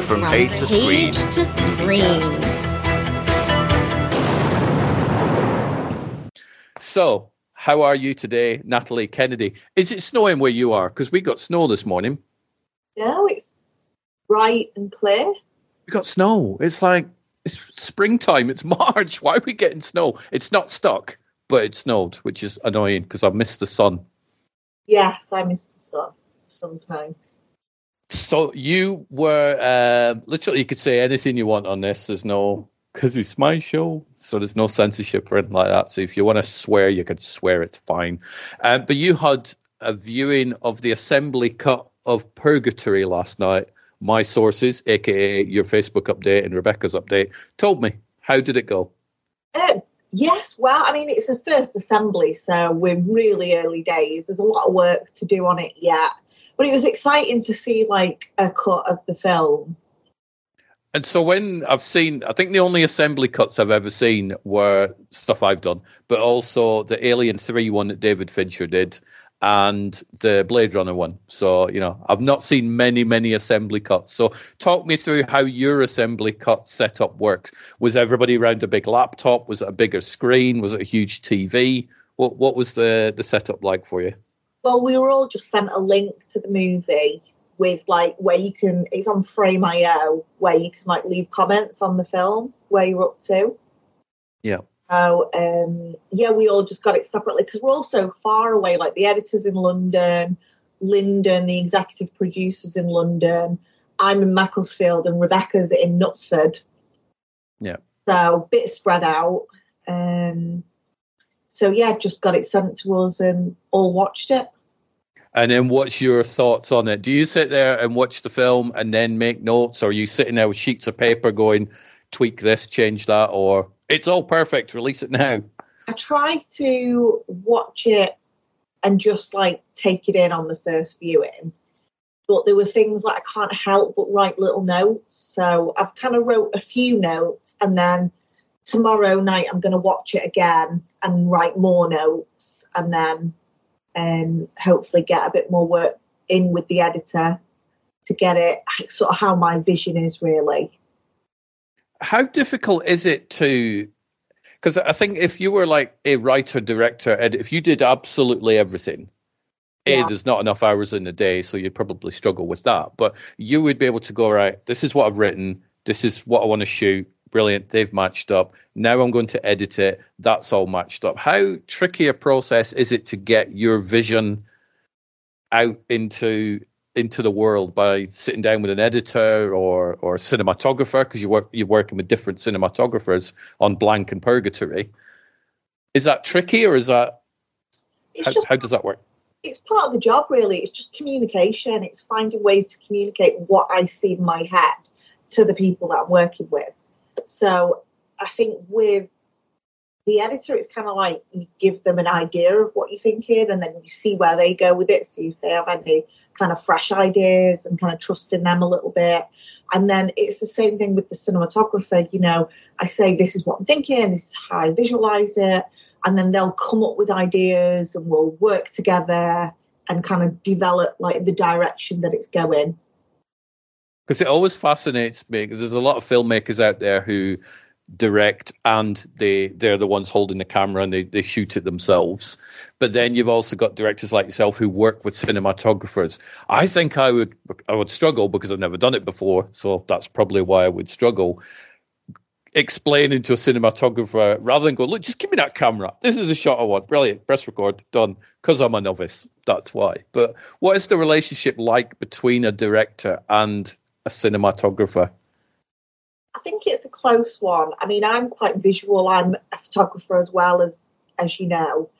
The From Page to Screen. to screen. So, how are you today, Natalie Kennedy? Is it snowing where you are? Because we got snow this morning. No, it's bright and clear. We got snow. It's like it's springtime. It's March. Why are we getting snow? It's not stuck, but it snowed, which is annoying because I missed the sun. Yes, I miss the sun sometimes. So you were um, literally you could say anything you want on this. There's no because it's my show, so there's no censorship or anything like that. So if you want to swear, you could swear. It's fine. Uh, but you had a viewing of the assembly cut of Purgatory last night. My sources, aka your Facebook update and Rebecca's update, told me. How did it go? Uh, yes, well, I mean, it's a first assembly, so we're really early days. There's a lot of work to do on it yet. But it was exciting to see like a cut of the film. And so when I've seen, I think the only assembly cuts I've ever seen were stuff I've done, but also the Alien 3 one that David Fincher did and the Blade Runner one. So, you know, I've not seen many, many assembly cuts. So talk me through how your assembly cut setup works. Was everybody around a big laptop? Was it a bigger screen? Was it a huge TV? What, what was the, the setup like for you? Well, we were all just sent a link to the movie with like where you can it's on frame.io where you can like leave comments on the film where you're up to. Yeah. So um yeah, we all just got it separately because we're all so far away. Like the editors in London, Lyndon, the executive producers in London. I'm in Macclesfield and Rebecca's in Knutsford. Yeah. So a bit spread out. Um so yeah, just got it sent to us and all watched it. And then what's your thoughts on it? Do you sit there and watch the film and then make notes, or are you sitting there with sheets of paper going, tweak this, change that, or it's all perfect, release it now? I try to watch it and just like take it in on the first viewing. But there were things that I can't help but write little notes. So I've kind of wrote a few notes and then tomorrow night I'm going to watch it again and write more notes and then um, hopefully get a bit more work in with the editor to get it sort of how my vision is really. How difficult is it to? Because I think if you were like a writer, director, and if you did absolutely everything, Yeah. A, there's not enough hours in the day, so you'd probably struggle with that. But you would be able to go, right, this is what I've written, this is what I want to shoot. Brilliant, they've matched up. Now I'm going to edit it. That's all matched up. How tricky a process is it to get your vision out into into the world by sitting down with an editor or or cinematographer because you work you're working with different cinematographers on Blank and Purgatory. Is that tricky or is that how, just how does that work? it's part of the job really it's just communication it's finding ways to communicate what i see in my head to the people that i'm working with so i think with the editor it's kind of like you give them an idea of what you're thinking and then you see where they go with it. See if they have any kind of fresh ideas and kind of trusting them a little bit. And then it's the same thing with the cinematographer you know i say this is what i'm thinking this is how i visualize it. And then they'll come up with ideas and we'll work together and kind of develop like the direction that it's going. Because it always fascinates me because there's a lot of filmmakers out there who direct and they they're the ones holding the camera and they, they shoot it themselves. But then you've also got directors like yourself who work with cinematographers. I think i would i would struggle because i've never done it before so that's probably why i would struggle explaining to a cinematographer rather than go look just give me that camera. This is a shot i want. Brilliant. Press record. Done. Because i'm a novice. That's why. But what is the relationship like between a director and a cinematographer I think it's a close one. I mean, I'm quite visual. I'm a photographer as well as as you know.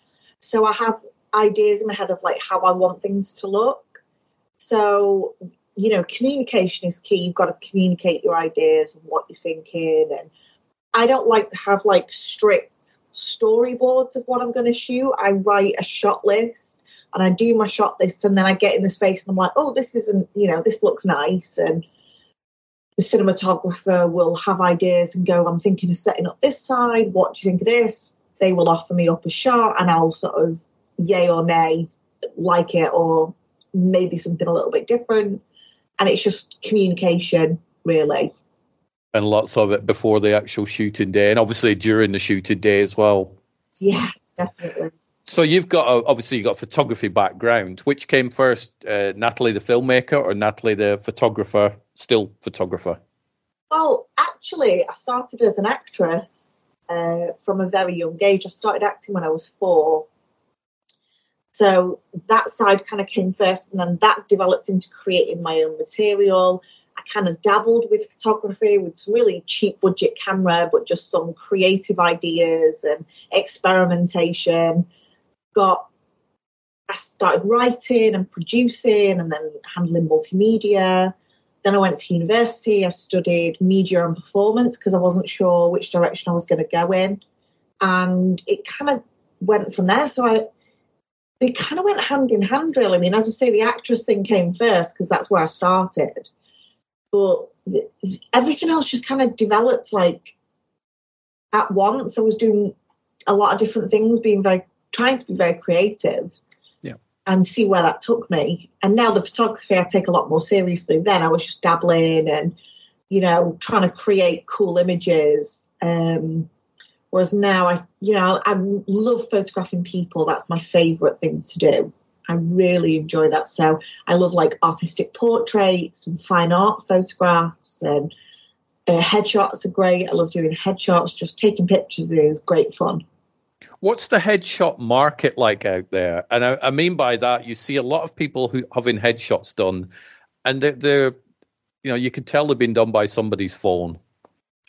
So I have ideas in my head of like how I want things to look. So you know, communication is key. You've got to communicate your ideas and what you're thinking. And I don't like to have like strict storyboards of what I'm going to shoot. I write a shot list and I do my shot list and then I get in the space and I'm like, oh, this isn't, you know, this looks nice. And the cinematographer will have ideas and go, I'm thinking of setting up this side. What do you think of this? They will offer me up a shot and I'll sort of yay or nay, like it or maybe something a little bit different. And it's just communication, really. And lots of it before the actual shooting day, and obviously during the shooting day as well. Yeah, definitely. So you've got a, obviously you've got photography background. Which came first, uh, Natalie the filmmaker or Natalie the photographer, still photographer? Well, actually, I started as an actress uh, from a very young age. I started acting when I was four, so that side kind of came first, and then that developed into creating my own material. I kind of dabbled with photography with some really cheap budget camera, but just some creative ideas and experimentation. Got I started writing and producing and then handling multimedia. Then I went to university. I studied media and performance because I wasn't sure which direction I was going to go in. And it kind of went from there. So I they kind of went hand in hand, really. I mean, as I say, the actress thing came first because that's where I started. But everything else just kind of developed like at once. I was doing a lot of different things, being very, trying to be very creative yeah. and see where that took me. And now the photography I take a lot more seriously. Then I was just dabbling and, you know, trying to create cool images. Um, Whereas now, I, you know, I love photographing people. That's my favourite thing to do. I really enjoy that. So I love like artistic portraits and fine art photographs and uh, headshots are great. I love doing headshots. Just taking pictures is great fun. What's the headshot market like out there? And I, I mean by that, you see a lot of people who having headshots done, and they're, they're, you know, you can tell they've been done by somebody's phone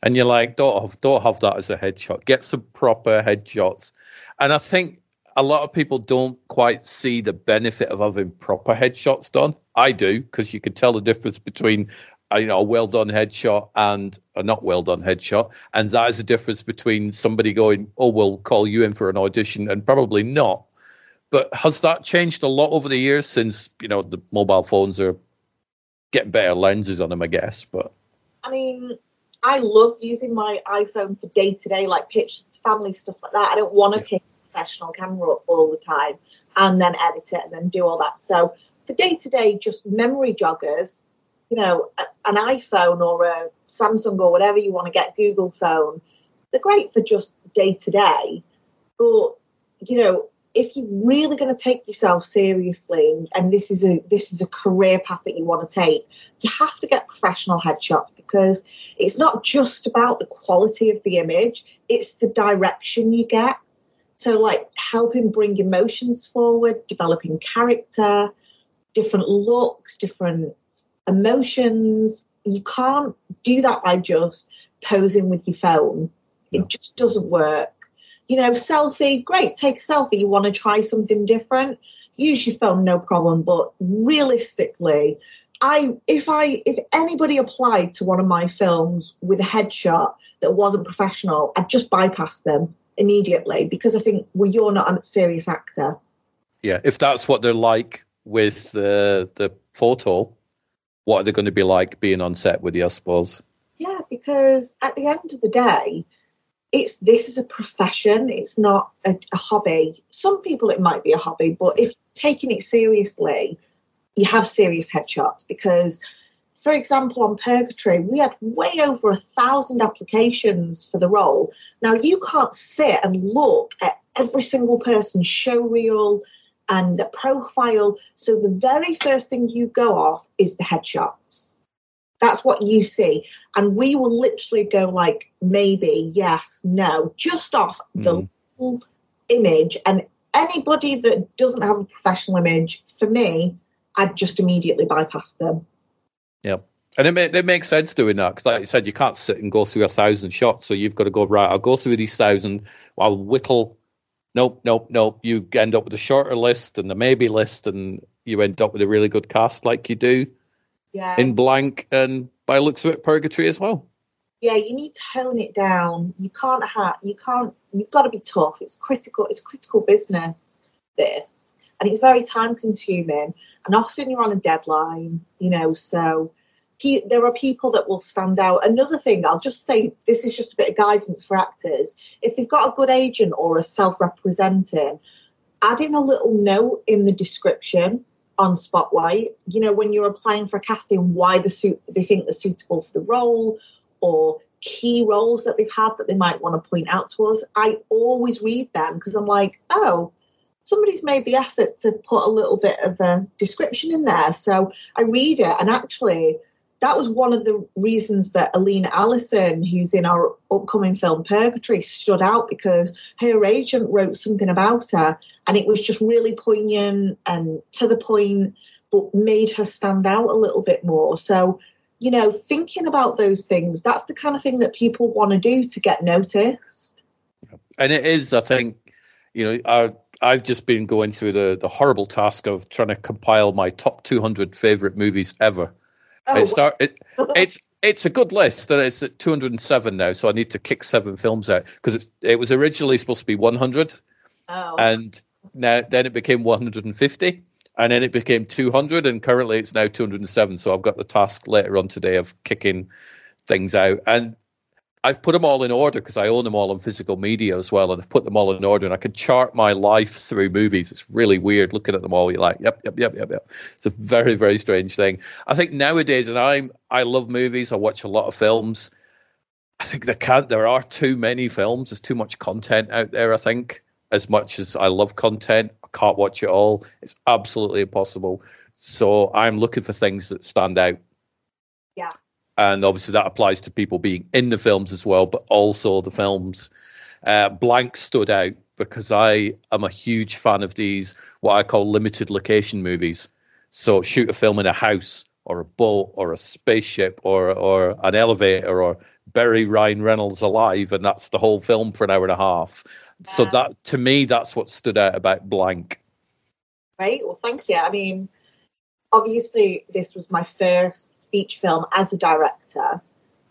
and you're like, don't have, don't have that as a headshot. Get some proper headshots. And I think a lot of people don't quite see the benefit of having proper headshots done. I do because you can tell the difference between you know a well done headshot and a not well done headshot, and that is the difference between somebody going, "Oh, we'll call you in for an audition," and probably not. But has that changed a lot over the years since you know the mobile phones are getting better lenses on them? I guess, but I mean, I love using my iPhone for day to day, like pitch family stuff like that. I don't want to pick a professional camera up all the time and then edit it and then do all that. So for day to day, just memory joggers, you know, an iPhone or a Samsung or whatever you want to get, Google phone, they're great for just day to day. But, you know, if you're really going to take yourself seriously and, and, this is a this is a career path that you want to take you have to get professional headshots because it's not just about the quality of the image it's the direction you get so like helping bring emotions forward developing character different looks different emotions you can't do that by just posing with your phone it just doesn't work you know, selfie, great, take a selfie. You want to try something different, use your phone, no problem. But realistically, I if I if anybody applied to one of my films with a headshot that wasn't professional, I'd just bypass them immediately because I think well you're not a serious actor. Yeah, if that's what they're like with the the photo, what are they going to be like being on set with you? I suppose. Yeah, because at the end of the day, it's this is a profession it's not a, a, hobby some people it might be a hobby but if taking it seriously you have serious headshots because for example on purgatory we had way over a thousand applications for the role now you can't sit and look at every single person's show reel and the profile so the very first thing you go off is the headshots that's what you see. And we will literally go like maybe, yes, no, just off the mm. image. And anybody that doesn't have a professional image, for me, I'd just immediately bypass them. Yeah. And it, it makes sense doing that because, like you said, you can't sit and go through a thousand shots. So you've got to go, right, I'll go through these thousand, I'll whittle. Nope, nope, nope. You end up with a shorter list and a maybe list, and you end up with a really good cast like you do Yeah. in Blank and by looks of it, Purgatory as well. yeah, you need to hone it down. You can't have, you can't, you've got to be tough. It's critical, it's critical business, this. And it's very time consuming. And often you're on a deadline, you know, so there are people that will stand out. Another thing, I'll just say this is just a bit of guidance for actors. If they've got a good agent or a self representing, add in a little note in the description on Spotlight. You know, when you're applying for a casting, why the suit they think they're suitable for the role, or key roles that they've had that they might want to point out to us. I always read them because I'm like, oh, somebody's made the effort to put a little bit of a description in there. So I read it, and actually, that was one of the reasons that Alina Allison, who's in our upcoming film Purgatory, stood out because her agent wrote something about her, and it was just really poignant and to the point, but made her stand out a little bit more. So you know, thinking about those things, that's the kind of thing that people want to do to get noticed. And it is, I think, you know, I, I've just been going through the, the horrible task of trying to compile my top 200 favorite movies ever. Oh, it start, it, it's it's a good list, and it's at 207 now. So I need to kick seven films out because it was originally supposed to be 100, oh. and now then it became 150, and then it became 200, and currently it's now 207. So I've got the task later on today of kicking things out, and I've put them all in order because I own them all on physical media as well, and I've put them all in order, and I can chart my life through movies. It's really weird looking at them all. You're like, yep, yep, yep, yep, yep. It's a very, very strange thing. I think nowadays, and I'm I love movies. I watch a lot of films. I think there can't there are too many films. There's too much content out there. I think as much as I love content, I can't watch it all. It's absolutely impossible. So I'm looking for things that stand out yeah. And obviously that applies to people being in the films as well, but also the films. Uh, Blank stood out because I am a huge fan of these what I call limited location movies. So shoot a film in a house or a boat or a spaceship or or an elevator or bury Ryan Reynolds alive, and that's the whole film for an hour and a half. So that to me, that's what stood out about Blank. Right. Well, thank you. I mean, obviously, this was my first feature film as a director.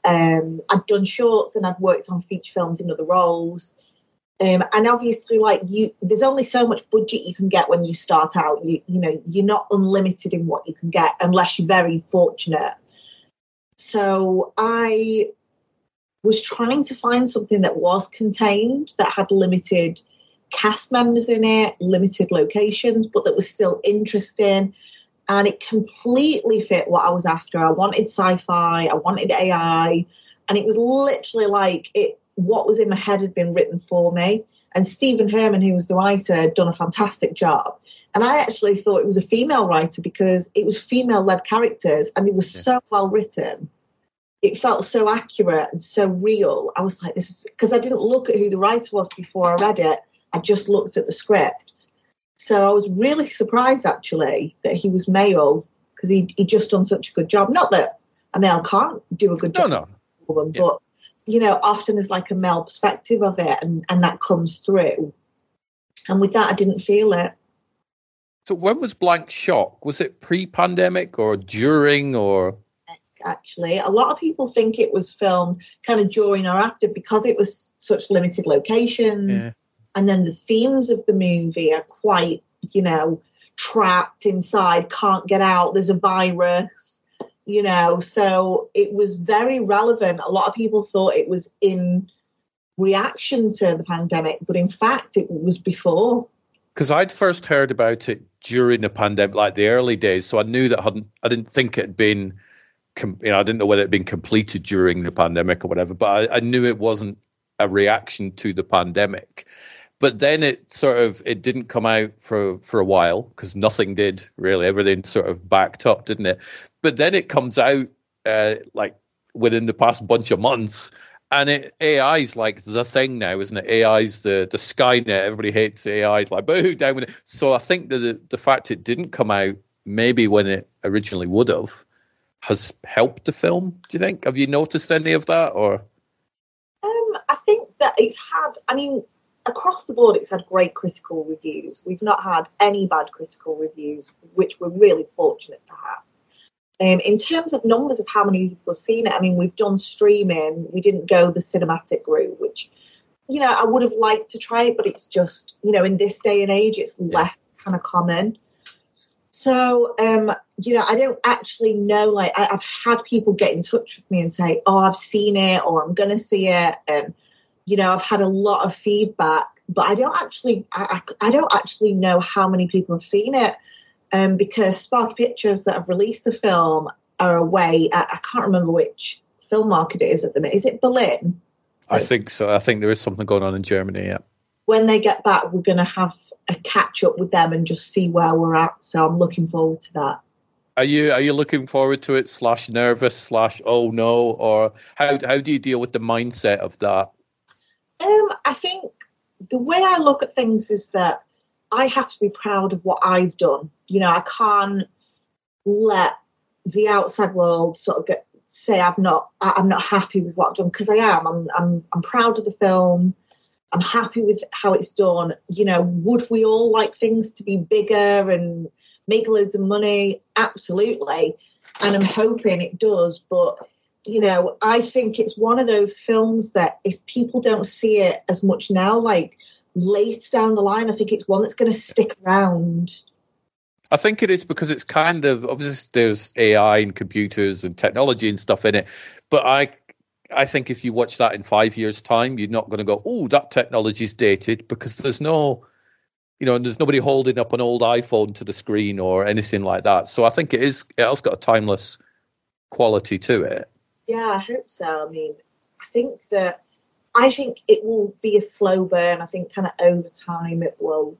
Um, I'd done shorts and I'd worked on feature films in other roles. Um, and obviously, like you, there's only so much budget you can get when you start out. You, you know, you're not unlimited in what you can get unless you're very fortunate. So I was trying to find something that was contained, that had limited cast members in it, limited locations, but that was still interesting. And it completely fit what I was after. I wanted sci fi, I wanted AI, and it was literally like it what was in my head had been written for me. And Stephen Herman, who was the writer, had done a fantastic job. And I actually thought it was a female writer because it was female led characters and it was so well written. It felt so accurate and so real. I was like, this is because I didn't look at who the writer was before I read it. I just looked at the script. So I was really surprised actually that he was male because he he just done such a good job. Not that a male can't do a good No, job no. them, Yeah. but you know, often there's like a male perspective of it and, and that comes through. And with that I didn't feel it. So when was Blank Shock? Was it pre-pandemic or during or? actually. A lot of people think it was filmed kind of during or after because it was such limited locations. Yeah. And then the themes of the movie are quite, you know, trapped inside, can't get out, there's a virus, you know. So it was very relevant. A lot of people thought it was in reaction to the pandemic, but in fact, it was before. because I'd first heard about it during the pandemic, like the early days. So I knew that hadn't. I didn't think it had been, you know, I didn't know whether it had been completed during the pandemic or whatever. But I, I knew it wasn't a reaction to the pandemic. But then it sort of it didn't come out for for a while because nothing did really. Everything sort of backed up, didn't it? But then it comes out uh, like within the past bunch of months. And it, AI's like the thing now, isn't it? AI's the the Skynet. Everybody hates AI. It's like boo down with it. So I think that the, the fact it didn't come out maybe when it originally would have has helped the film. Do you think? Have you noticed any of that? Or Um, I think that it's had, I mean, across the board, it's had great critical reviews. We've not had any bad critical reviews, which we're really fortunate to have. Um, in terms of numbers of how many people have seen it, I mean, we've done streaming. We didn't go the cinematic route, which, you know, I would have liked to try it, but it's just, you know, in this day and age, it's less kind of common. So, um, you know, I don't actually know. Like, I, have had people get in touch with me and say, "Oh, I've seen it," or "I'm going to see it," and you know, I've had a lot of feedback, but I don't actually, I, I don't actually know how many people have seen it, um, because Sparky Pictures that have released the film are away. I, I can't remember which film market it is at the minute. Is it Berlin? I think so. I think there is something going on in Germany. Yeah. When they get back, we're going to have a catch up with them and just see where we're at. So I'm looking forward to that. Are you are you looking forward to it? Slash nervous. Slash oh no. Or how how do you deal with the mindset of that? Um, I think the way I look at things is that I have to be proud of what I've done. You know, I can't let the outside world sort of get, say I'm not I'm not happy with what I've done because I am. I'm I'm I'm proud of the film. I'm happy with how it's done. You know, would we all like things to be bigger and make loads of money? Absolutely. And I'm hoping it does. But, you know, I think it's one of those films that if people don't see it as much now, like later down the line, I think it's one that's going to stick around. I think it is because it's kind of obviously there's AI and computers and technology and stuff in it, but I I think if you watch that in five years' time, you're not going to go, oh, that technology's dated because there's no, you know, there's nobody holding up an old iPhone to the screen or anything like that. So I think it is, it has got a timeless quality to it. Yeah, I hope so. I mean, I think that, I think it will be a slow burn. I think kind of over time it will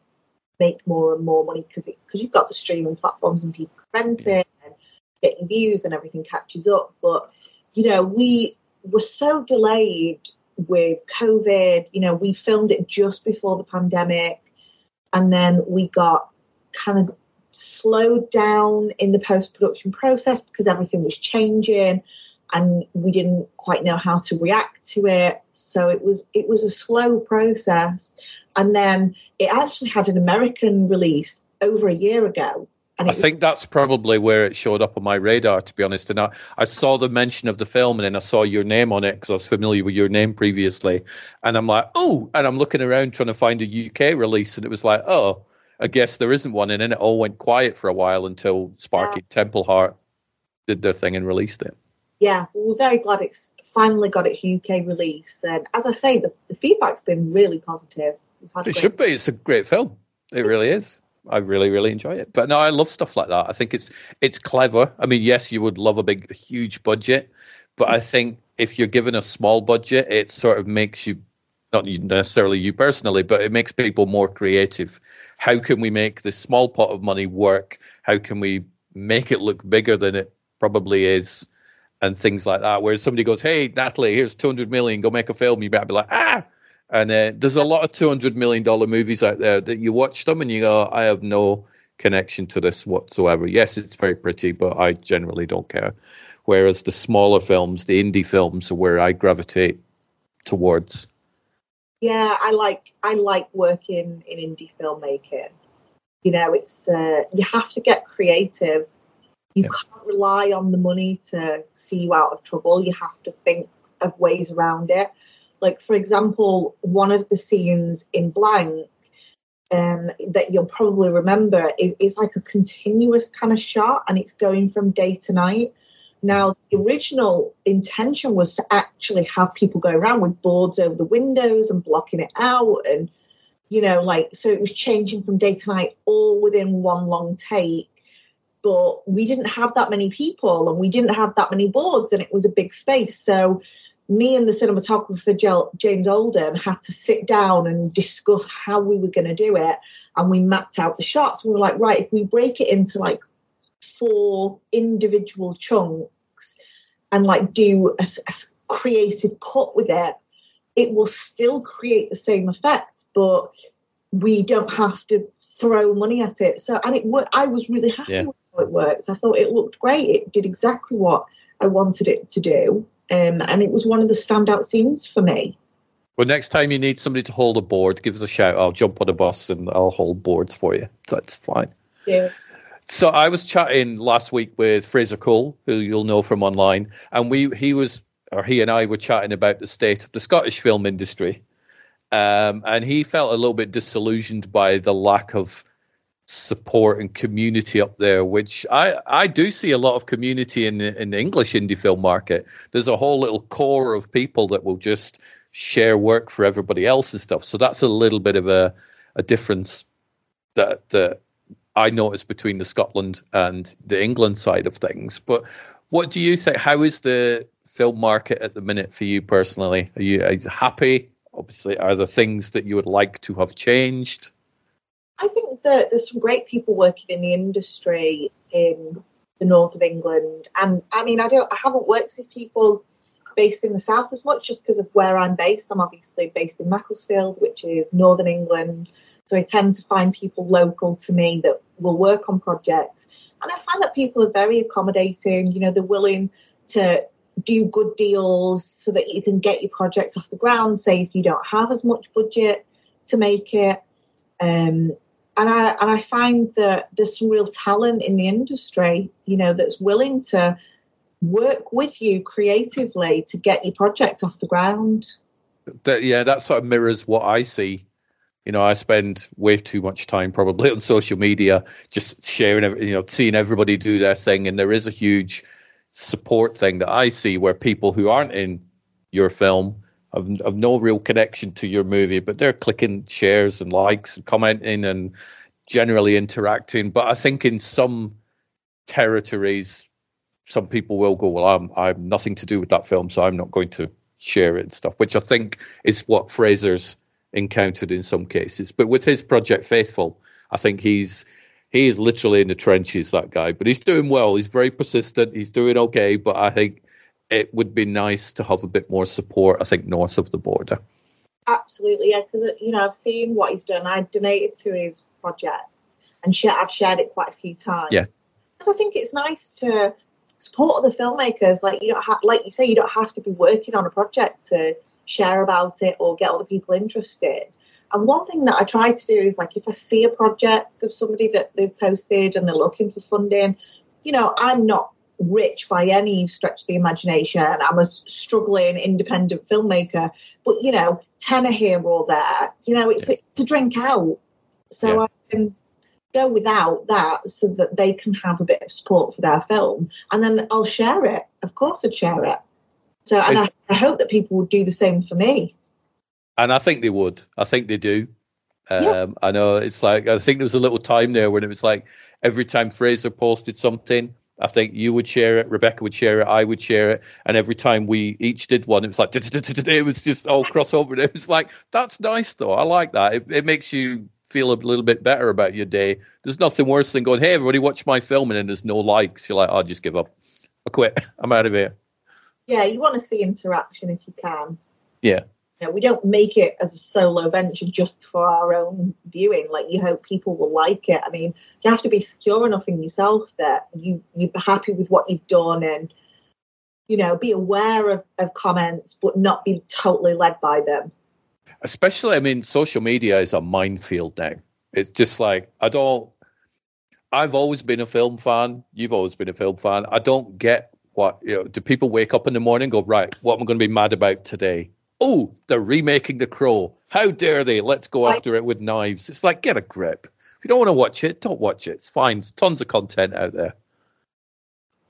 make more and more money because because you've got the streaming platforms and people renting and getting views and everything catches up. But you know, we were so delayed with COVID. You know, we filmed it just before the pandemic, and then we got kind of slowed down in the post production process because everything was changing and we didn't quite know how to react to it so it was it was a slow process and then it actually had an american release over a year ago I think that's probably where it showed up on my radar, to be honest. And I, I saw the mention of the film and then I saw your name on it because I was familiar with your name previously. And I'm like, oh, and I'm looking around trying to find a UK release. And it was like, oh, I guess there isn't one. And then it all went quiet for a while until Sparky yeah. Templeheart did their thing and released it. Yeah, well, we're very glad it's finally got its UK release. And as I say, the, the feedback's been really positive. It should be. It's a great film. It really is. I really, really enjoy it. But no, I love stuff like that. I think it's it's clever. I mean, yes, you would love a big, huge budget, but I think if you're given a small budget, it sort of makes you not necessarily you personally, but it makes people more creative. How can we make this small pot of money work? How can we make it look bigger than it probably is? And things like that. Whereas somebody goes, "Hey, Natalie, here's 200 million. Go make a film." You better be like, "Ah, and uh, there's a lot of two hundred million dollar movies out there that you watch them and you go, I have no connection to this whatsoever. Yes, it's very pretty, but I generally don't care. Whereas the smaller films, the indie films, are where I gravitate towards. Yeah, I like I like working in indie filmmaking. You know, it's uh, you have to get creative. You can't rely on the money to see you out of trouble. You have to think of ways around it. Like, for example, one of the scenes in Blank um, that you'll probably remember is, is like a continuous kind of shot and it's going from day to night. Now, the original intention was to actually have people go around with boards over the windows and blocking it out. And, you know, like, so it was changing from day to night all within one long take. But we didn't have that many people and we didn't have that many boards and it was a big space. So me and the cinematographer James Oldham had to sit down and discuss how we were going to do it, and we mapped out the shots. We were like, right, if we break it into like four individual chunks and like do a, a creative cut with it, it will still create the same effect, but we don't have to throw money at it. So, and it. I was really happy yeah. with it works. I thought it looked great. It did exactly what I wanted it to do. Um, and it was one of the standout scenes for me. Well, next time you need somebody to hold a board, give us a shout. I'll jump on a bus and I'll hold boards for you. So it's fine. Yeah. So I was chatting last week with Fraser Cole, who you'll know from online, and we he was or he and I were chatting about the state of the Scottish film industry, um, and he felt a little bit disillusioned by the lack of support and community up there, which I, I do see a lot of community in in the English indie film market. There's a whole little core of people that will just share work for everybody else and stuff. So that's a little bit of a, a difference that, that I notice between the Scotland and the England side of things. But what do you think? How is the film market at the minute for you personally? Are you, are you happy? Obviously, are there things that you would like to have changed? I think that there's some great people working in the industry in the north of England, and I mean, I don't, I haven't worked with people based in the south as much, just because of where I'm based. I'm obviously based in Macclesfield, which is northern England, so I tend to find people local to me that will work on projects, and I find that people are very accommodating. You know, they're willing to do good deals so that you can get your project off the ground. Say if you don't have as much budget to make it. Um, and I and I find that there's some real talent in the industry, you know, that's willing to work with you creatively to get your project off the ground. That, yeah, that sort of mirrors what I see. You know, I spend way too much time probably on social media, just sharing, you know, seeing everybody do their thing, and there is a huge support thing that I see where people who aren't in your film have no real connection to your movie, but they're clicking shares and likes and commenting and generally interacting. But I think in some territories, some people will go, "Well, I'm I'm nothing to do with that film, so I'm not going to share it and stuff." Which I think is what Fraser's encountered in some cases. But with his project Faithful, I think he's he is literally in the trenches, that guy. But he's doing well. He's very persistent. He's doing okay. But I think it would be nice to have a bit more support, I think, north of the border. Absolutely, yeah, because uh, you know I've seen what he's done. I donated to his project, and I've shared it quite a few times. Yeah, because I think it's nice to support other filmmakers. Like you don't have, like you say, you don't have to be working on a project to share about it or get other people interested. And one thing that I try to do is like if I see a project of somebody that they've posted and they're looking for funding, you know, I'm not rich by any stretch of the imagination. I'm a struggling independent filmmaker, but you know, tenner here or there, you know, it's, yeah. to drink out. So yeah. I can go without that so that they can have a bit of support for their film. And then I'll share it. Of course I'd share it. So and I, I, hope that people would do the same for me. And I think they would. I think they do. Um, yeah. I know it's like I think there was a little time there when it was like every time Fraser posted something, I think you would share it, Rebecca would share it, I would share it, and every time we each did one, it was like it was just all crossover. It was like that's nice though. I like that. It, it makes you feel a little bit better about your day. There's nothing worse than going, "Hey, everybody, watch my film," and then there's no likes. You're like, "I'll just give up. I quit. I'm out of here." Yeah, you want to see interaction if you can. Yeah know, we don't make it as a solo venture just for our own viewing. Like you hope people will like it. I mean, you have to be secure enough in yourself that you you're happy with what you've done and you know be aware of, of comments but not be totally led by them. Especially, I mean, social media is a minefield now. It's just like I don't. I've always been a film fan. You've always been a film fan. I don't get what you know. Do people wake up in the morning go right? What am I going to be mad about today? Oh, they're remaking The Crow. How dare they? Let's go after it with knives. It's like, get a grip. If you don't want to watch it, don't watch it. It's fine. There's tons of content out there.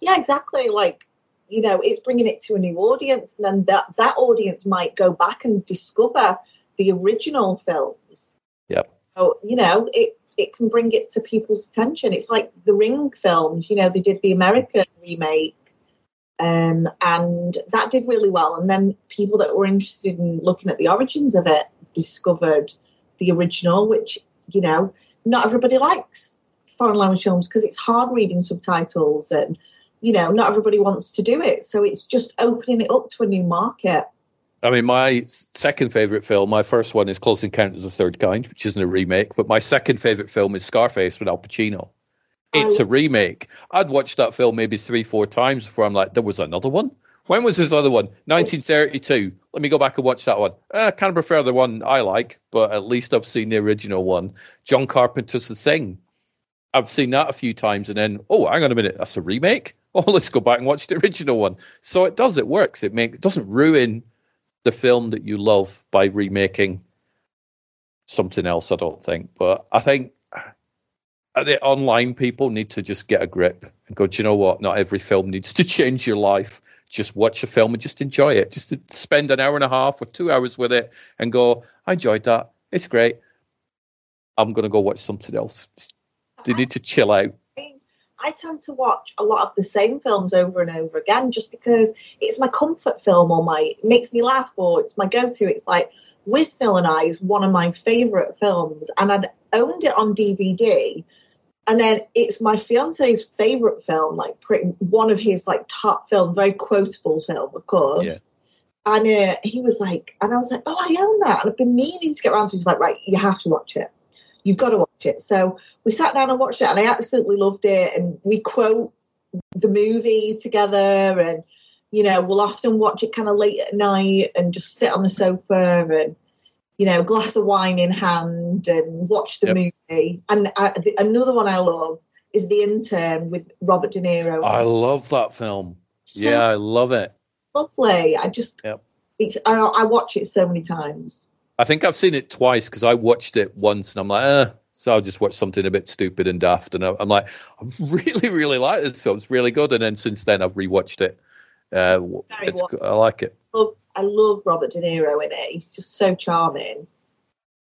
Yeah, exactly. Like, you know, it's bringing it to a new audience, and then that, that audience might go back and discover the original films. Yep. So, you know, it, it can bring it to people's attention. It's like the Ring films, you know, they did the American remake um, and that did really well. And then people that were interested in looking at the origins of it discovered the original, which, you know, not everybody likes foreign language films because it's hard reading subtitles and, you know, not everybody wants to do it. So it's just opening it up to a new market. I mean, my second favorite film, my first one is Close Encounters of the Third Kind, which isn't a remake, but my second favorite film is Scarface with Al Pacino. It's a remake. I'd watched that film maybe three, four times before I'm like, there was another one. When was this other one? 1932. Let me go back and watch that one. I uh, kind of prefer the one I like, but at least I've seen the original one. John Carpenter's The Thing. I've seen that a few times, and then oh, hang on a minute, that's a remake. Oh, let's go back and watch the original one. So it does, it works. It make it doesn't ruin the film that you love by remaking something else. I don't think, but I think the online people need to just get a grip and go. Do you know what? Not every film needs to change your life. Just watch a film and just enjoy it. Just spend an hour and a half or two hours with it and go. I enjoyed that. It's great. I'm going to go watch something else. They need to chill out. I tend to watch a lot of the same films over and over again just because it's my comfort film or my it makes me laugh or it's my go-to. It's like Withnail and I is one of my favourite films and I'd owned it on DVD and then it's my fiance's favourite film, like pretty, one of his like top film, very quotable film, of course. Yeah. And uh, he was like, and I was like, oh, I own that. And I've been meaning to get around to it. He's like, right, you have to watch it. You've got to watch it. So we sat down and watched it, and I absolutely loved it. And we quote the movie together, and you know, we'll often watch it kind of late at night and just sit on the sofa and you know, glass of wine in hand and watch the Yep. movie. And I, the, another one I love is The Intern with Robert De Niro. I love that film. So yeah, I love it. lovely. I just, Yep. it's, I, I watch it so many times. I think I've seen it twice because I watched it once and I'm like, eh. So I'll just watch something a bit stupid and daft, and I'm like, I really, really like this film. It's really good. And then since then, I've rewatched it. Uh, it's. I like it. Love, I love Robert De Niro in it. He's just so charming.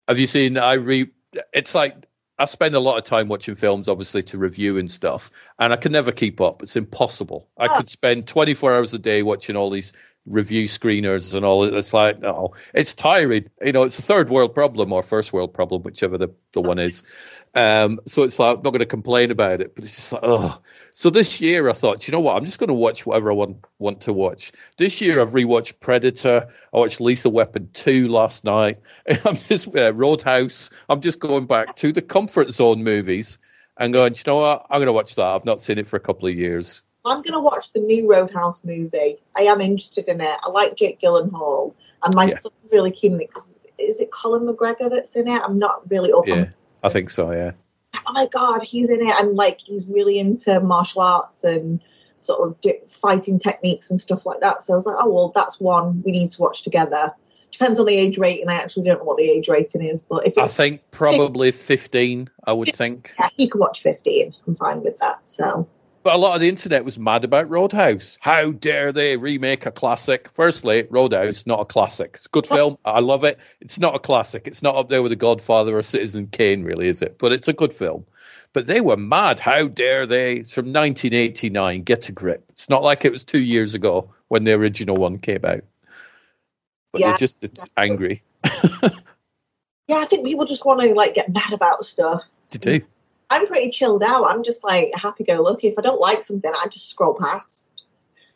Have you seen? I re. It's like I spend a lot of time watching films, obviously to review and stuff, and I can never keep up. It's impossible. I Ah. could spend 24 hours a day watching all these review screeners and all. It's like no, it's tiring. You know, it's a third world problem or first world problem, whichever the the one is. Um, so it's like I'm not going to complain about it, but it's just like oh. So this year I thought, you know what? I'm just going to watch whatever I want want to watch. This year I've rewatched Predator. I watched Lethal Weapon two last night. I'm just uh, Roadhouse. I'm just going back to the comfort zone movies and going. You know what? I'm going to watch that. I've not seen it for a couple of years. I'm going to watch the new Roadhouse movie. I am interested in it. I like Jake Gyllenhaal, and my Yeah. son's really keen on it. 'cause Is it Colin McGregor that's in it? I'm not really up on Yeah, I think so. Yeah. oh my god, he's in it, and like he's really into martial arts and sort of fighting techniques and stuff like that. So I was like, oh well, that's one we need to watch together. Depends on the age rating. I actually don't know what the age rating is, but if I think probably 15. I would think. yeah, he could watch 15. I'm fine with that. So But a lot of the internet was mad about Roadhouse. How dare they remake a classic? Firstly, Roadhouse, not a classic. It's a good film. I love it. It's not a classic. It's not up there with The Godfather or Citizen Kane, really, is it? But it's a good film. But they were mad. How dare they? It's from 1989. Get a grip. It's not like it was two years ago when the original one came out. But Yeah. they're just it's angry. yeah, I think people just want to like get mad about stuff. They do. I'm pretty chilled out. I'm just like happy go lucky. If I don't like something, I just scroll past.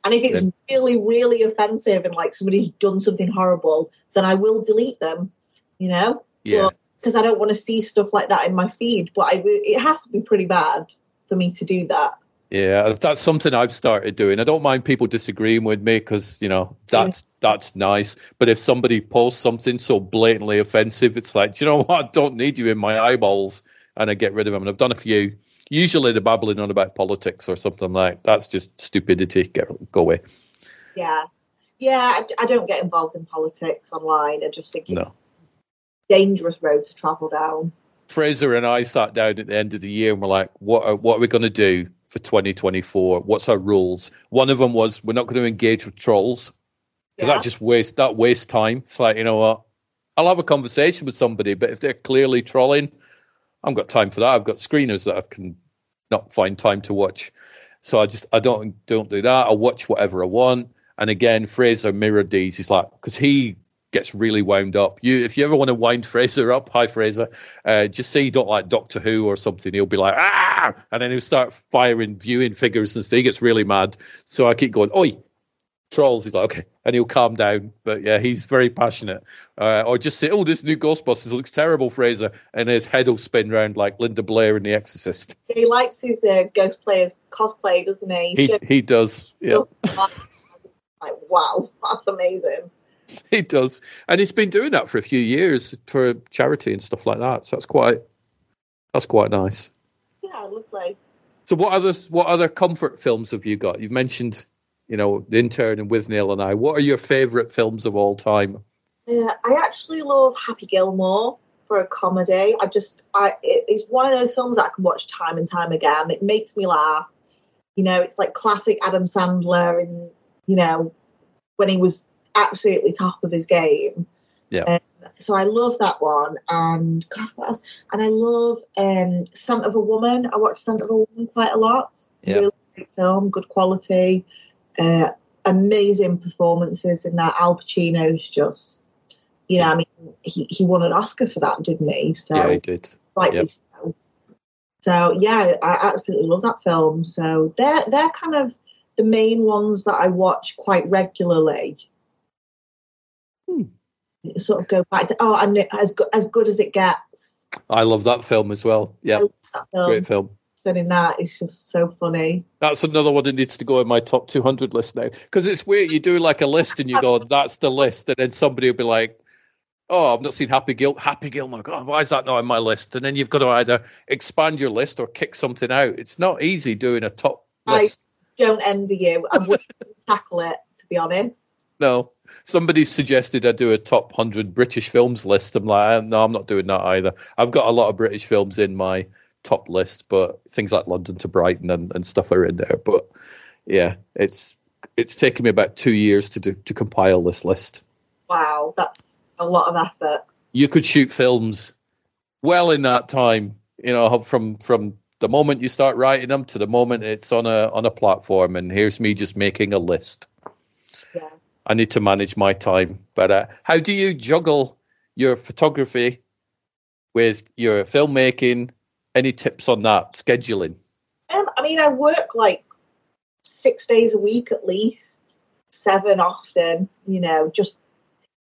And if it's really, really offensive and like somebody's done something horrible, then I will delete them. You know? Yeah. Because I don't want to see stuff like that in my feed. But I, it has to be pretty bad for me to do that. Yeah, that's something I've started doing. I don't mind people disagreeing with me because you know that's that's nice. But if somebody posts something so blatantly offensive, it's like, do you know what? I don't need you in my eyeballs, and I get rid of them. And I've done a few. Usually they're babbling on about politics or something like that's just stupidity. Get go away. Yeah. Yeah, I, I don't get involved in politics online. I just think it's No. a dangerous road to travel down. Fraser and I sat down at the end of the year and we're like, what are, what are we going to do for 2024? What's our rules? One of them was we're not going to engage with trolls because Yeah. that just waste that waste time. It's like you know what, I'll have a conversation with somebody, but if they're clearly trolling, I've got time for that. I've got screeners that I can not find time to watch, so I just I don't don't do that. I watch whatever I want. And again, Fraser mirrored these. He's like because he gets really wound up. You if you ever want to wind Fraser up, hi Fraser, uh, just say you don't like Doctor Who or something. He'll be like ah, and then he'll start firing viewing figures and stuff. He gets really mad. So I keep going, oi, trolls. He's like, okay, and he'll calm down. But yeah, he's very passionate. Uh, or just say, oh, this new Ghostbusters looks terrible, Fraser, and his head will spin round like Linda Blair in The Exorcist. He likes his uh, Ghostbusters cosplay, doesn't he? He Shows- he does, yeah, like, wow, that's amazing. he does, and he's been doing that for a few years for charity and stuff like that. So that's quite that's quite nice. Yeah, I love So what other what other comfort films have you got? You've mentioned, you know, The Intern and Withnail and I. What are your favourite films of all time? Yeah, I actually love Happy Gilmore for a comedy. I just, I it's one of those films that I can watch time and time again. It makes me laugh. You know, it's like classic Adam Sandler, and you know, when he was absolutely top of his game. Yeah. Um, so I love that one, and God, what else? And I love um, Scent of a Woman. I watch Scent of a Woman quite a lot. Yeah. Really great film, good quality, uh, amazing performances in that. Al Pacino's just, you know, I mean, he, he won an Oscar for that, didn't he? So yeah, I did. rightly Yep. so. So yeah, I absolutely love that film. So they're they're kind of the main ones that I watch quite regularly. Hmm. Sort of go back to oh, and it- as good as good as it gets. I love that film as well. Yeah, film, great film. In that is just so funny. That's another one that needs to go in my top 200 list now. Because it's weird. You do like a list and you go, that's the list. And then somebody will be like, oh, I've not seen Happy Gil. Happy Gilmore. God, why is that not on my list? And then you've got to either expand your list or kick something out. It's not easy doing a top I- list. Don't envy you. I wouldn't tackle it to be honest. No. Somebody suggested I do a top 100 British films list. I'm like, no, I'm not doing that either. I've got a lot of British films in my top list, but things like London to Brighton and, and stuff are in there. But yeah, it's it's taken me about two years to do, to compile this list. Wow, that's a lot of effort. You could shoot films well in that time, you know, from from the moment you start writing them to the moment it's on a on a platform. And here's me just making a list. Yeah. I need to manage my time. But uh, how do you juggle your photography with your filmmaking? Any tips on that scheduling? Um, I mean, I work like six days a week at least, seven often, you know, just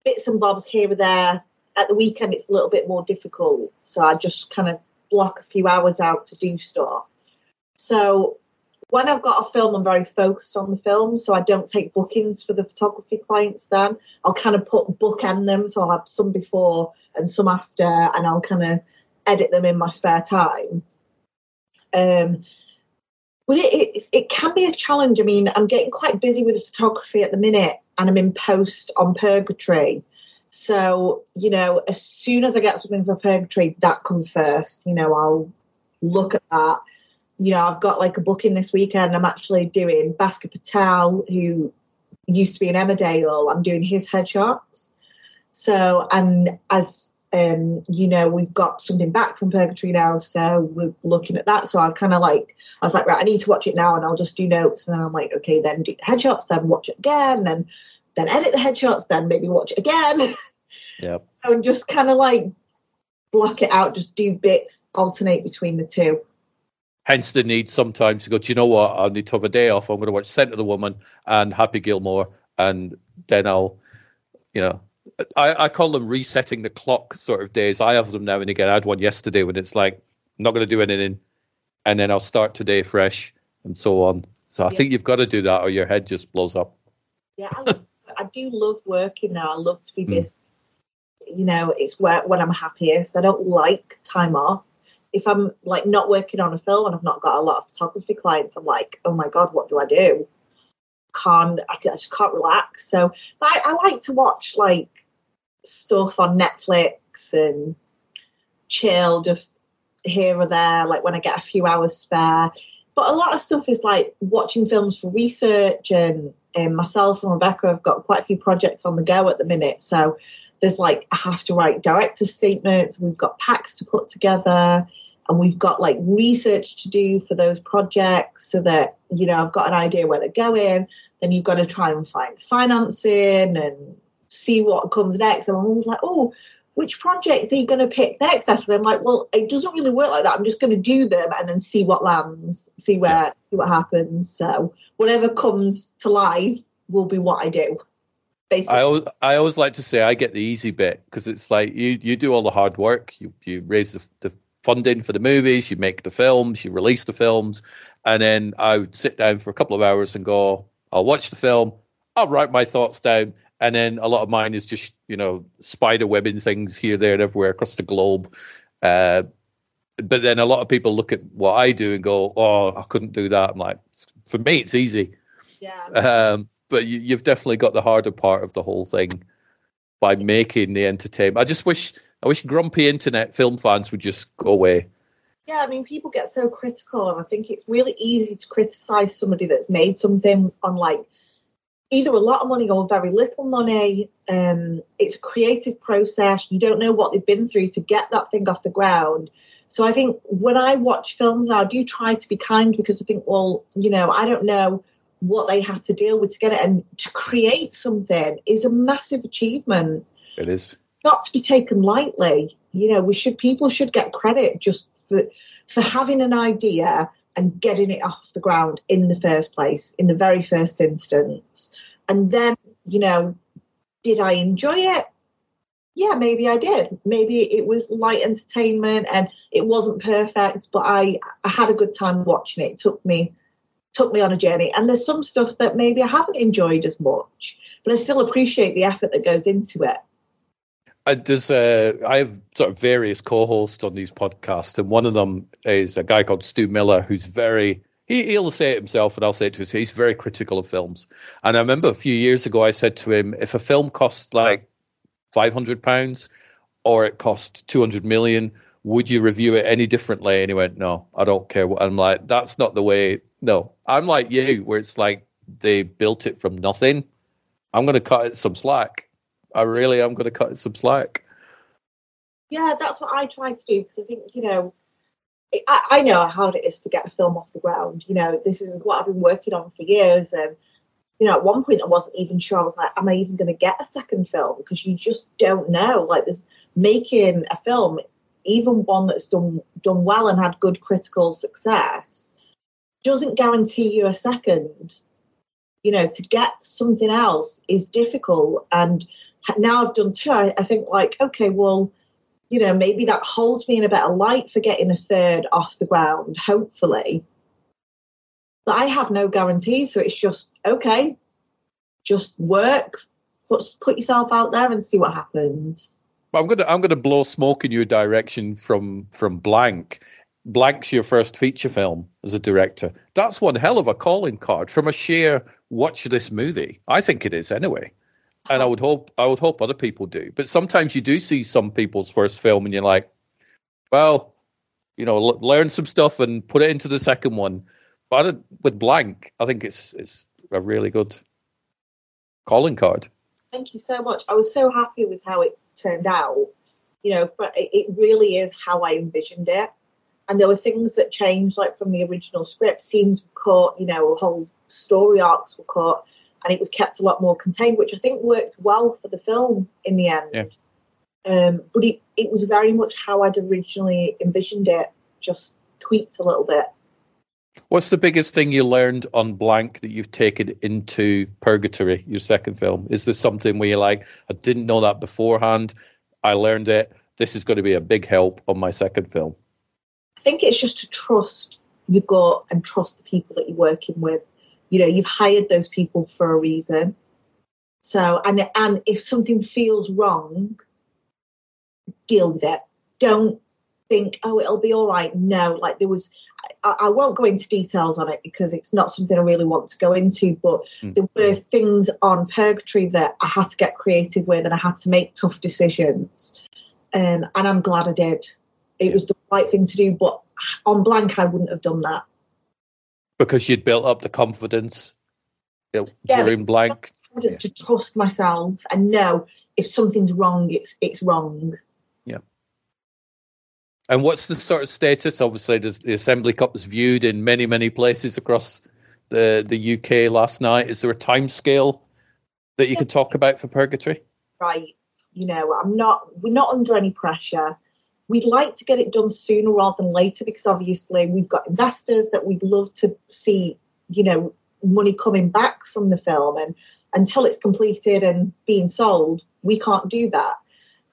bits and bobs here and there. At the weekend, it's a little bit more difficult. So I just kind of block a few hours out to do stuff. So when I've got a film, I'm very focused on the film. So I don't take bookings for the photography clients then. I'll kind of put bookend them. So I'll have some before and some after, and I'll kind of edit them in my spare time. Um, but it, it, it can be a challenge. I mean, I'm getting quite busy with the photography at the minute, and I'm in post on Purgatory. So, you know, as soon as I get something for Purgatory, that comes first. You know, I'll look at that. You know, I've got like a booking this weekend. I'm actually doing Bhasker Patel, who used to be in Emmerdale. I'm doing his headshots. So, and as um, you know, we've got something back from Purgatory now, so we're looking at that. So I kind of like, I was like, right, I need to watch it now, and I'll just do notes, and then I'm like, okay, then do the headshots, then watch it again, and then edit the headshots, then maybe watch it again, Yep. and just kind of like block it out, just do bits, alternate between the two. Hence the need sometimes to go, do you know what? I need to have a day off. I'm going to watch Scent of the Woman and Happy Gilmore, and then I'll, you know, I, I call them resetting the clock sort of days. I have them now and again. I had one yesterday when it's like, I'm not going to do anything, and then I'll start today fresh and so on. So I Yeah. think you've got to do that or your head just blows up. Yeah, I, love, I do love working now. I love to be Mm. busy. You know, it's where when I'm happiest. I don't like time off. If I'm like not working on a film and I've not got a lot of photography clients, I'm like, oh my god, what do I do? Can't I, just can't relax. So I, I like to watch like stuff on Netflix and chill just here or there, like when I get a few hours spare. But a lot of stuff is like watching films for research and um, myself and Rebecca have got quite a few projects on the go at the minute. So there's like I have to write director statements. We've got packs to put together, and we've got like research to do for those projects, so that you know I've got an idea where they're going. Then you've got to try and find financing and see what comes next. And I'm always like, oh, which projects are you going to pick next? After I'm like, well, it doesn't really work like that. I'm just going to do them and then see what lands, see where, see what happens. So whatever comes to life will be what I do. Basically, I always, I always like to say I get the easy bit because it's like you, you do all the hard work. You, you raise the, the funding for the movies, you make the films, you release the films, and then I would sit down for a couple of hours and go, I'll watch the film, I'll write my thoughts down, and then a lot of mine is just you know spider webbing things here, there, and everywhere across the globe. Uh, but then a lot of people look at what I do and go, "Oh, I couldn't do that." I'm like, for me, it's easy. Yeah. Um, but you, you've definitely got the harder part of the whole thing by making the entertainment. I just wish, I wish grumpy internet film fans would just go away. Yeah, I mean, people get so critical, and I think it's really easy to criticize somebody that's made something on like either a lot of money or very little money. Um, it's a creative process. You don't know what they've been through to get that thing off the ground. So I think when I watch films, I do try to be kind because I think, well, you know, I don't know what they had to deal with to get it, and to create something is a massive achievement. It is not to be taken lightly. You know, we should people should get credit just for for having an idea and getting it off the ground in the first place, in the very first instance. And then, you know, did I enjoy it? Yeah, maybe I did. Maybe it was light entertainment and it wasn't perfect, but I, I had a good time watching it. It took me took me on a journey. And there's some stuff that maybe I haven't enjoyed as much, but I still appreciate the effort that goes into it. I, there's uh, I have sort of various co-hosts on these podcasts, and one of them is a guy called Stu Miller, who's very he, he'll say it himself, and I'll say it to him. He's very critical of films. And I remember a few years ago, I said to him, if a film costs like five hundred pounds or it cost two hundred million, would you review it any differently? And he went, no, I don't care. I'm like, that's not the way. No, I'm like you, where it's like they built it from nothing. I'm going to cut it some slack I really am going to cut some slack. Yeah, that's what I try to do because I think you know, I, I, know how hard it is to get a film off the ground. You know, this is what I've been working on for years, and you know, at one point I wasn't even sure. I was like, am I even going to get a second film? Because you just don't know. Like, making a film, even one that's done done well and had good critical success, doesn't guarantee you a second. You know, to get something else is difficult, and now I've done two, I, I think like, okay, well, you know, maybe that holds me in a better light for getting a third off the ground, hopefully. But I have no guarantees, so it's just okay, just work, put put yourself out there and see what happens. I'm gonna I'm gonna blow smoke in your direction from from blank. Blank's your first feature film as a director. That's one hell of a calling card from a sheer watch this movie. I think it is anyway and I would hope I would hope other people do. But sometimes you do see some people's first film, and you're like, well, you know, l- learn some stuff and put it into the second one. But with blank, I think it's it's a really good calling card. Thank you so much. I was so happy with how it turned out. You know, but it really is how I envisioned it. And there were things that changed, like from the original script. Scenes were cut, you know, whole story arcs were cut and it was kept a lot more contained, which I think worked well for the film in the end. Yeah. Um, but it, it was very much how I'd originally envisioned it, just tweaked a little bit. What's the biggest thing you learned on Blank that you've taken into Purgatory, your second film? Is there something where you're like, I didn't know that beforehand, I learned it, this is going to be a big help on my second film? I think it's just to trust your gut and trust the people that you're working with you know you've hired those people for a reason. So and and if something feels wrong deal with it. Don't think oh it'll be all right. No like there was I, I, won't go into details on it because it's not something i really want to go into but mm. there were things on purgatory that i had to get creative with and i had to make tough decisions. Um, and i'm glad i did. It was the right thing to do but on blank i wouldn't have done that because you'd built up the confidence yeah, during blank. Yeah. To trust myself and know if something's wrong, it's it's wrong. Yeah. And what's the sort of status? Obviously, the Assembly Cut was viewed in many many places across the the UK last night. Is there a time scale that you yeah. could talk about for Purgatory? Right. You know, I'm not. We're not under any pressure. We'd like to get it done sooner rather than later because obviously we've got investors that we'd love to see, you know, money coming back from the film. And until it's completed and being sold, we can't do that.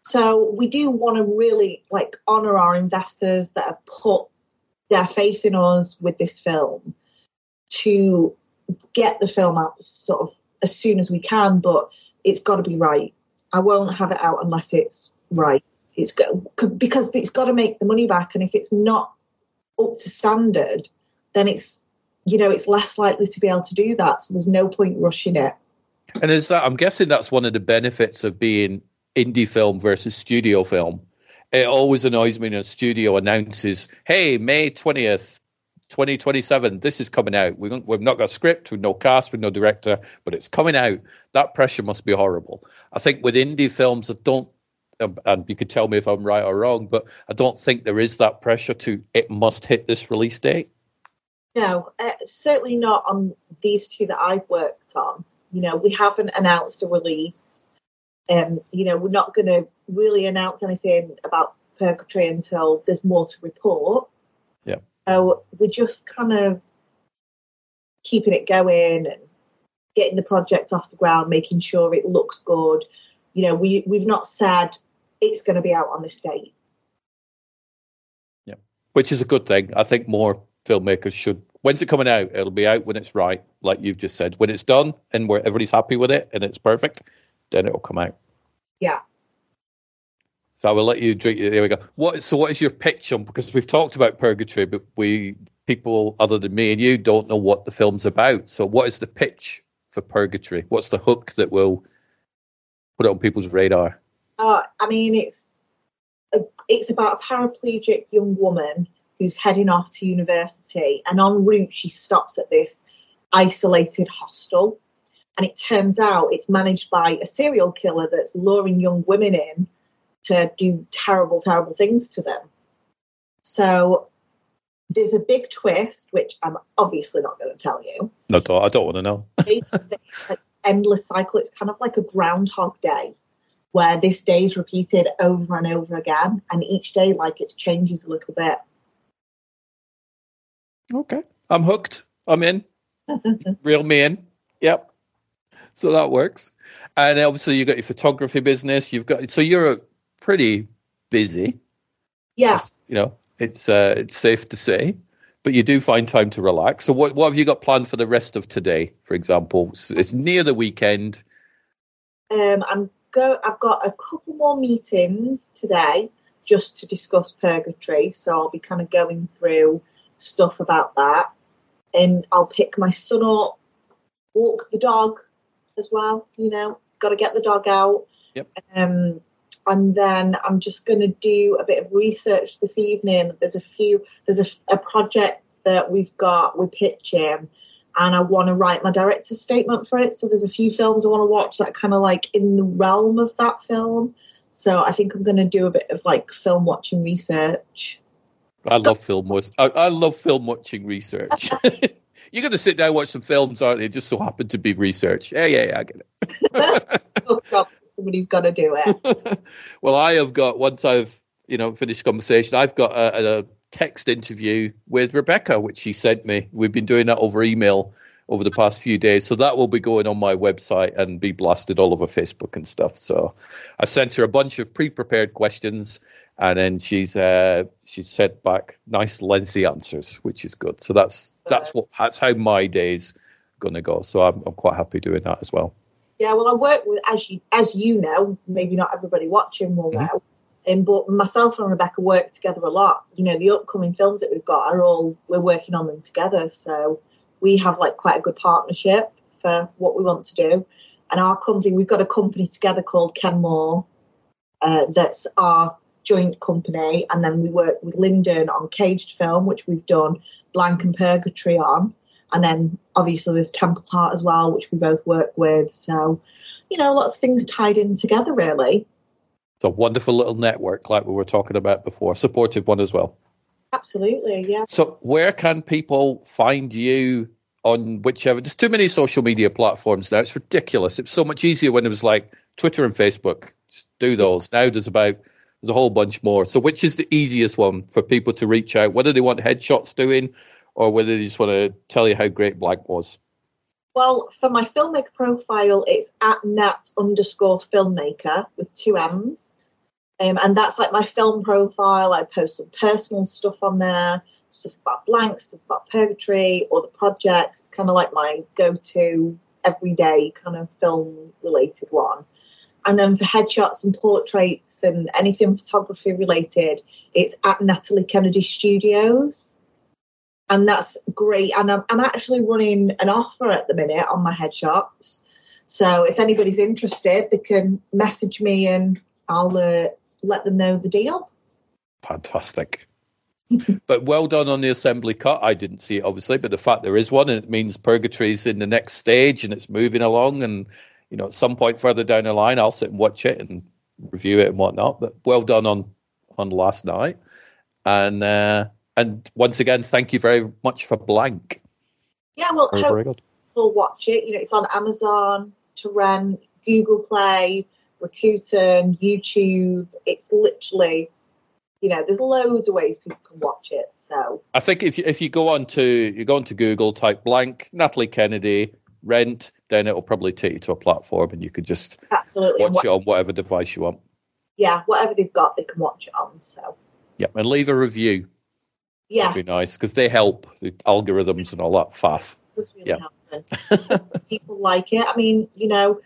So we do want to really like honor our investors that have put their faith in us with this film to get the film out sort of as soon as we can, but it's got to be right. I won't have it out unless it's right it's because it's got to make the money back, and if it's not up to standard, then it's you know it's less likely to be able to do that. So there's no point rushing it. And is that I'm guessing that's one of the benefits of being indie film versus studio film. It always annoys me when a studio announces, "Hey, May twentieth, 2027, this is coming out. We we've not got a script, we've no cast, we've no director, but it's coming out. That pressure must be horrible. I think with indie films, I don't, and you could tell me if I'm right or wrong, but I don't think there is that pressure to it must hit this release date. No, uh, certainly not on these two that I've worked on. You know, we haven't announced a release. Um, you know, we're not going to really announce anything about Purgatory until there's more to report. Yeah. So we're just kind of keeping it going and getting the project off the ground, making sure it looks good. You know, we we've not said it's going to be out on this date. Yeah, which is a good thing. I think more filmmakers should. When's it coming out? It'll be out when it's right, like you've just said. When it's done and where everybody's happy with it and it's perfect, then it'll come out. Yeah. So I will let you drink. There we go. What? So what is your pitch on? Because we've talked about Purgatory, but we people other than me and you don't know what the film's about. So what is the pitch for Purgatory? What's the hook that will put it on people's radar? Uh, I mean, it's a, it's about a paraplegic young woman who's heading off to university, and en route she stops at this isolated hostel, and it turns out it's managed by a serial killer that's luring young women in to do terrible, terrible things to them. So there's a big twist, which I'm obviously not going to tell you. No, I don't want to know. endless cycle. It's kind of like a groundhog day where this day is repeated over and over again. And each day, like, it changes a little bit. Okay. I'm hooked. I'm in. Real me in. Yep. So that works. And obviously, you've got your photography business. You've got, so you're pretty busy. Yeah. Just, you know, it's uh, it's safe to say, but you do find time to relax. So what what have you got planned for the rest of today, for example? So it's near the weekend. Um, I'm go. I've got a couple more meetings today just to discuss purgatory. So I'll be kind of going through stuff about that, and I'll pick my son up, walk the dog as well. You know, got to get the dog out. Yep. Um, and then I'm just going to do a bit of research this evening. There's a few, there's a, a project that we've got, we're pitching, and I want to write my director's statement for it. So there's a few films I want to watch that kind of like in the realm of that film. So I think I'm going to do a bit of like film watching research. I love film I, I love film watching research. You're going to sit down and watch some films, aren't you? Just so happen to be research. Yeah, yeah, yeah, I get it. oh, somebody's got to do it. well, I have got once I've you know finished conversation, I've got a, a text interview with Rebecca, which she sent me. We've been doing that over email over the past few days. So that will be going on my website and be blasted all over Facebook and stuff. So I sent her a bunch of pre-prepared questions, and then she's uh, she sent back nice lengthy answers, which is good. So that's that's what that's how my day's gonna go. So I'm, I'm quite happy doing that as well. Yeah, well, I work with as you as you know, maybe not everybody watching will mm-hmm. But myself and Rebecca work together a lot. You know, the upcoming films that we've got are all we're working on them together. So we have like quite a good partnership for what we want to do. And our company, we've got a company together called Kenmore. Uh, that's our joint company, and then we work with Linden on Caged Film, which we've done Blank and Purgatory on. And then obviously there's Templeheart as well, which we both work with. So, you know, lots of things tied in together, really. It's a wonderful little network, like we were talking about before, supportive one as well. Absolutely, yeah. So, where can people find you on whichever? There's too many social media platforms now. It's ridiculous. It's so much easier when it was like Twitter and Facebook. Just do those. Now there's about there's a whole bunch more. So, which is the easiest one for people to reach out? Whether they want headshots doing, or whether they just want to tell you how great Blank was? Well, for my filmmaker profile, it's at nat underscore filmmaker with two M's. Um, and that's like my film profile. I post some personal stuff on there, stuff about blanks, stuff about Purgatory, or the projects. It's kind of like my go to everyday kind of film related one. And then for headshots and portraits and anything photography related, it's at Natalie Kennedy Studios. And that's great. And I'm, I'm actually running an offer at the minute on my headshots. So if anybody's interested, they can message me and I'll uh, let them know the deal. Fantastic. but well done on the assembly cut. I didn't see it obviously, but the fact there is one and it means Purgatory's in the next stage and it's moving along. And you know, at some point further down the line, I'll sit and watch it and review it and whatnot. But well done on on last night. And uh, and once again, thank you very much for blank. Yeah, well, very, very good. We'll watch it. You know, it's on Amazon to rent, Google Play, Rakuten, YouTube. It's literally you know, there's loads of ways people can watch it. So I think if you if you go on to you go on to Google, type blank Natalie Kennedy rent, then it'll probably take you to a platform, and you could just absolutely watch what, it on whatever device you want. Yeah, whatever they've got, they can watch it on. So yeah, and leave a review. Yeah, That'd be nice because they help the algorithms and all that faff. Really yeah. people like it. I mean, you know,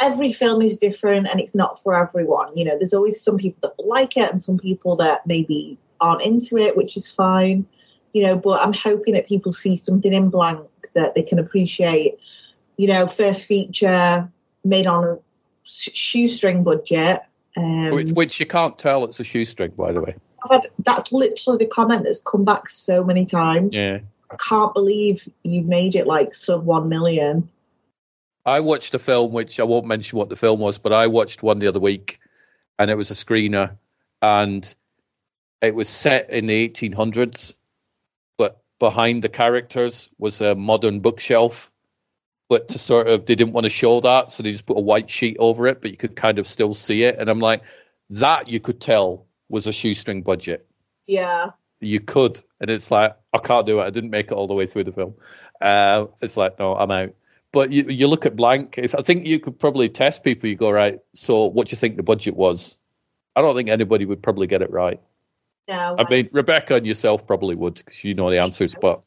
every film is different and it's not for everyone. You know, there's always some people that like it and some people that maybe aren't into it, which is fine. You know, but I'm hoping that people see something in blank that they can appreciate. You know, first feature made on a shoestring budget. Um, which, which, you can't tell it's a shoestring, by the way. Had, that's literally the comment that's come back so many times. Yeah. I can't believe you made it like sub one million. I watched a film which I won't mention what the film was, but I watched one the other week, and it was a screener, and it was set in the 1800s, but behind the characters was a modern bookshelf. But to sort of, they didn't want to show that, so they just put a white sheet over it, but you could kind of still see it. And I'm like, that you could tell was a shoestring budget. Yeah. You could, and it's like I can't do it. I didn't make it all the way through the film. Uh, it's like no, I'm out. But you, you look at blank. If I think you could probably test people, you go right. So what do you think the budget was? I don't think anybody would probably get it right. No, I mean Rebecca and yourself probably would because you know the answers. But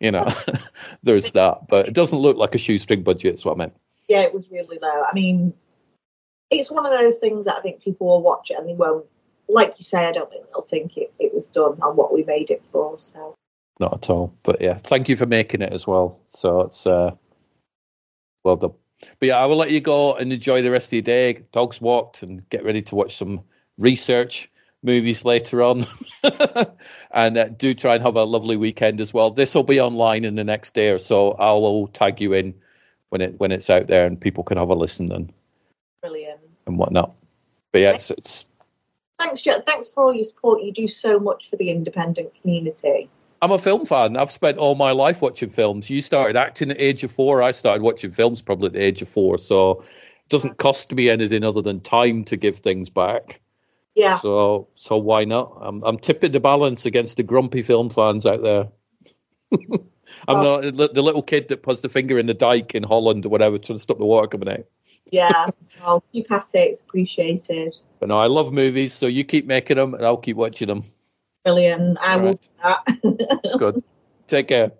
you know, there's that. But it doesn't look like a shoestring budget. That's what I meant. Yeah, it was really low. I mean, it's one of those things that I think people will watch it and they won't. Like you say, I don't think they'll think it, it was done on what we made it for. So not at all. But yeah, thank you for making it as well. So it's uh, well done. But yeah, I will let you go and enjoy the rest of your day. Dogs walked and get ready to watch some research movies later on. and uh, do try and have a lovely weekend as well. This will be online in the next day or so. I will tag you in when it when it's out there and people can have a listen and brilliant and whatnot. But yeah, it's, it's thanks, Jet. Thanks for all your support. You do so much for the independent community. I'm a film fan. I've spent all my life watching films. You started acting at the age of four. I started watching films probably at the age of four. So it doesn't cost me anything other than time to give things back. Yeah. So so why not? I'm I'm tipping the balance against the grumpy film fans out there. I'm oh. not the little kid that puts the finger in the dike in Holland or whatever trying to stop the water coming out. Yeah, well, keep at it. It's appreciated. But no, I love movies, so you keep making them, and I'll keep watching them. Brilliant. I All will right. do that. Good. Take care.